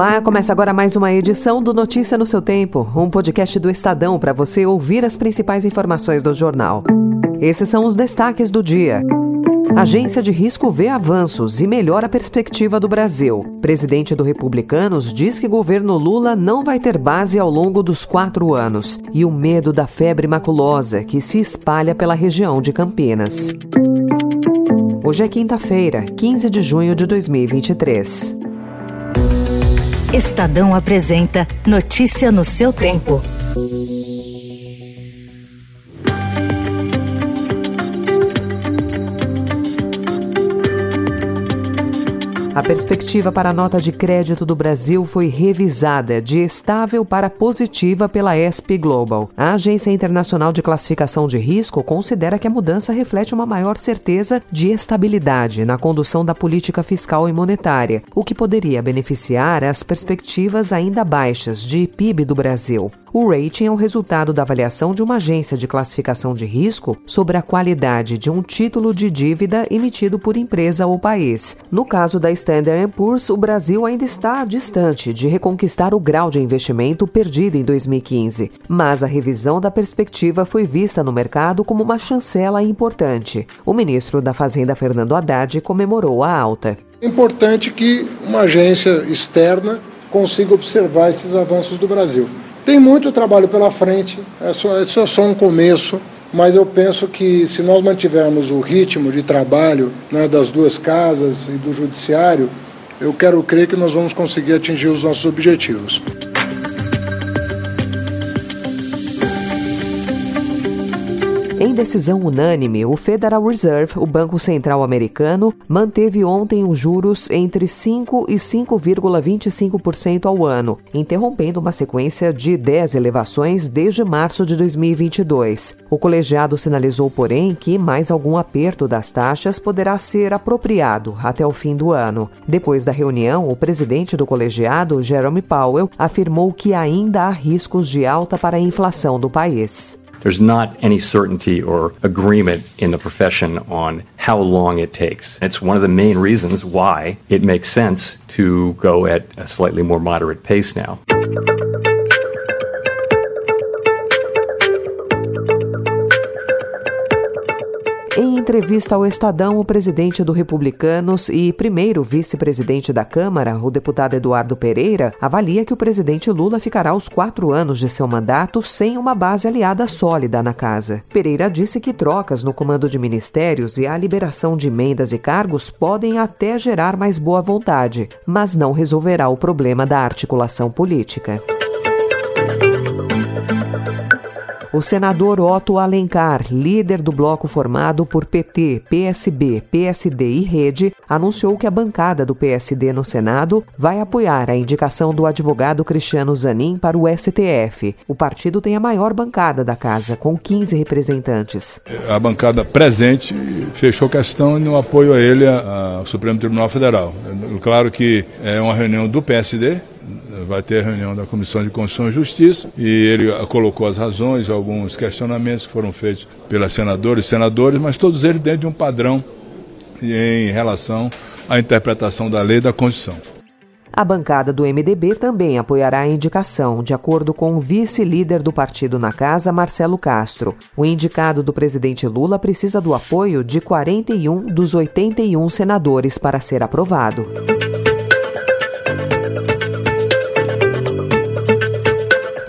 Olá, começa agora mais uma edição do Notícia no seu Tempo, um podcast do Estadão para você ouvir as principais informações do jornal. Esses são os destaques do dia. Agência de risco vê avanços e melhora a perspectiva do Brasil. Presidente do Republicanos diz que governo Lula não vai ter base ao longo dos quatro anos. E o medo da febre maculosa, que se espalha pela região de Campinas. Hoje é quinta-feira, 15 de junho de 2023. Estadão apresenta Notícia no seu tempo. A perspectiva para a nota de crédito do Brasil foi revisada de estável para positiva pela SP Global. A Agência Internacional de Classificação de Risco considera que a mudança reflete uma maior certeza de estabilidade na condução da política fiscal e monetária, o que poderia beneficiar as perspectivas ainda baixas de PIB do Brasil. O rating é o resultado da avaliação de uma agência de classificação de risco sobre a qualidade de um título de dívida emitido por empresa ou país. No caso da Standard Poor's, o Brasil ainda está distante de reconquistar o grau de investimento perdido em 2015, mas a revisão da perspectiva foi vista no mercado como uma chancela importante. O ministro da Fazenda, Fernando Haddad, comemorou a alta. É importante que uma agência externa consiga observar esses avanços do Brasil. Tem muito trabalho pela frente, é só, é só um começo, mas eu penso que se nós mantivermos o ritmo de trabalho né, das duas casas e do judiciário, eu quero crer que nós vamos conseguir atingir os nossos objetivos. Em decisão unânime, o Federal Reserve, o Banco Central Americano, manteve ontem os juros entre 5 e 5,25% ao ano, interrompendo uma sequência de 10 elevações desde março de 2022. O colegiado sinalizou, porém, que mais algum aperto das taxas poderá ser apropriado até o fim do ano. Depois da reunião, o presidente do colegiado, Jerome Powell, afirmou que ainda há riscos de alta para a inflação do país. There's not any certainty or agreement in the profession on how long it takes. It's one of the main reasons why it makes sense to go at a slightly more moderate pace now. Entrevista ao Estadão, o presidente do Republicanos e primeiro vice-presidente da Câmara, o deputado Eduardo Pereira, avalia que o presidente Lula ficará os quatro anos de seu mandato sem uma base aliada sólida na casa. Pereira disse que trocas no comando de ministérios e a liberação de emendas e cargos podem até gerar mais boa vontade, mas não resolverá o problema da articulação política. O senador Otto Alencar, líder do bloco formado por PT, PSB, PSD e Rede, anunciou que a bancada do PSD no Senado vai apoiar a indicação do advogado Cristiano Zanin para o STF. O partido tem a maior bancada da casa, com 15 representantes. A bancada presente fechou questão no apoio a ele ao Supremo Tribunal Federal. Claro que é uma reunião do PSD, vai ter a reunião da Comissão de Constituição e Justiça e ele colocou as razões, alguns questionamentos que foram feitos pelas senadoras e senadores, mas todos eles dentro de um padrão em relação à interpretação da lei e da Constituição. A bancada do MDB também apoiará a indicação, de acordo com o vice-líder do partido na casa, Marcelo Castro. O indicado do presidente Lula precisa do apoio de 41 dos 81 senadores para ser aprovado.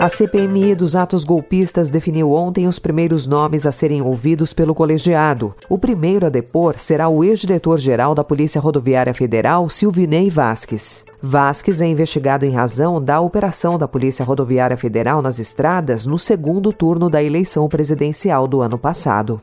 A CPMI dos atos golpistas definiu ontem os primeiros nomes a serem ouvidos pelo colegiado. O primeiro a depor será o ex-diretor-geral da Polícia Rodoviária Federal, Silvinei Vasques. Vasques é investigado em razão da operação da Polícia Rodoviária Federal nas estradas no segundo turno da eleição presidencial do ano passado.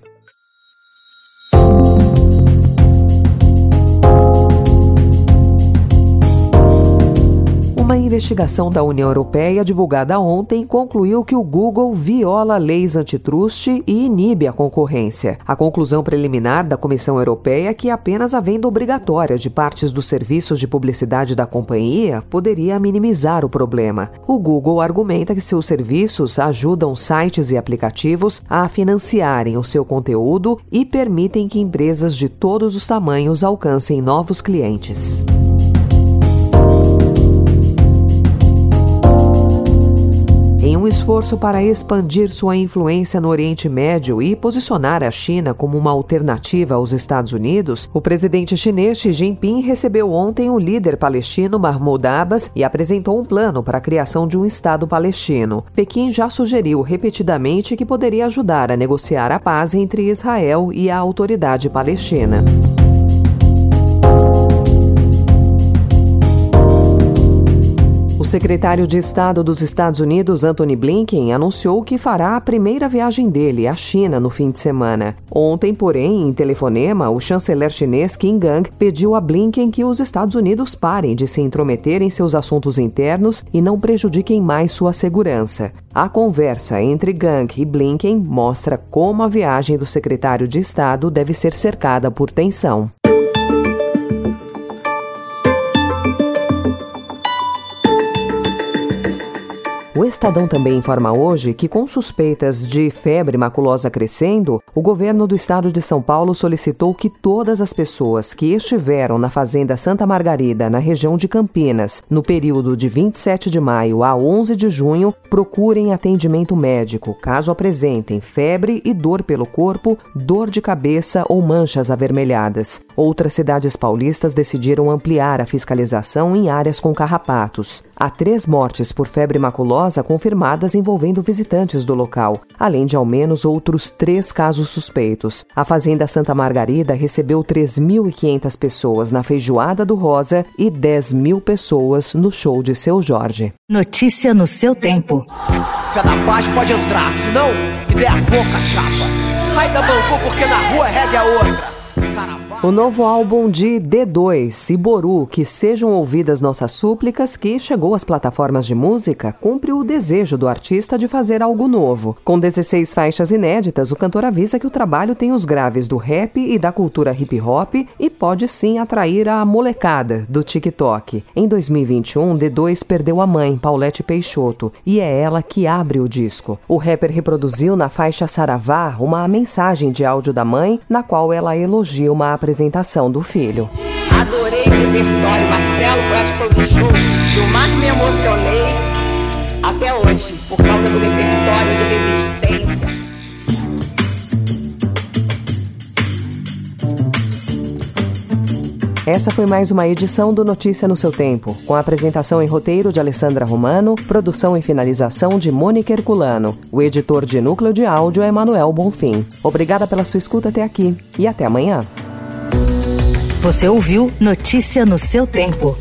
Uma investigação da União Europeia divulgada ontem concluiu que o Google viola leis antitrust e inibe a concorrência. A conclusão preliminar da Comissão Europeia é que apenas a venda obrigatória de partes dos serviços de publicidade da companhia poderia minimizar o problema. O Google argumenta que seus serviços ajudam sites e aplicativos a financiarem o seu conteúdo e permitem que empresas de todos os tamanhos alcancem novos clientes. Esforço para expandir sua influência no Oriente Médio e posicionar a China como uma alternativa aos Estados Unidos, o presidente chinês Xi Jinping recebeu ontem o líder palestino Mahmoud Abbas e apresentou um plano para a criação de um Estado palestino. Pequim já sugeriu repetidamente que poderia ajudar a negociar a paz entre Israel e a autoridade palestina. Secretário de Estado dos Estados Unidos, Anthony Blinken, anunciou que fará a primeira viagem dele à China no fim de semana. Ontem, porém, em telefonema, o chanceler chinês Qin Gang pediu a Blinken que os Estados Unidos parem de se intrometer em seus assuntos internos e não prejudiquem mais sua segurança. A conversa entre Gang e Blinken mostra como a viagem do secretário de Estado deve ser cercada por tensão. O Estadão também informa hoje que, com suspeitas de febre maculosa crescendo, o governo do estado de São Paulo solicitou que todas as pessoas que estiveram na Fazenda Santa Margarida, na região de Campinas, no período de 27 de maio a 11 de junho, procurem atendimento médico caso apresentem febre e dor pelo corpo, dor de cabeça ou manchas avermelhadas. Outras cidades paulistas decidiram ampliar a fiscalização em áreas com carrapatos. Há três mortes por febre maculosa confirmadas envolvendo visitantes do local, além de ao menos outros três casos suspeitos. A Fazenda Santa Margarida recebeu 3.500 pessoas na feijoada do Rosa e 10 mil pessoas no show de Seu Jorge. Notícia no seu tempo. Se é da paz, pode entrar, senão, ideia pouca, chapa. Sai da banco porque na rua é regra outra. O novo álbum de D2, Iboru, que sejam ouvidas nossas súplicas, que chegou às plataformas de música, cumpre o desejo do artista de fazer algo novo. Com 16 faixas inéditas, o cantor avisa que o trabalho tem os graves do rap e da cultura hip hop e pode sim atrair a molecada do TikTok. Em 2021, D2 perdeu a mãe, Paulette Peixoto, e é ela que abre o disco. O rapper reproduziu na faixa Saravá uma mensagem de áudio da mãe, na qual ela elogia uma apresentação apresentação do filho. Adorei o repertório, Marcelo, show eu mais me emocionei até hoje, por causa do repertório de resistência. Essa foi mais uma edição do Notícia no seu tempo, com a apresentação em roteiro de Alessandra Romano, produção e finalização de Mônica Herculano. O editor de núcleo de áudio é Manuel Bonfim. Obrigada pela sua escuta até aqui e até amanhã. Você ouviu Notícia no seu tempo.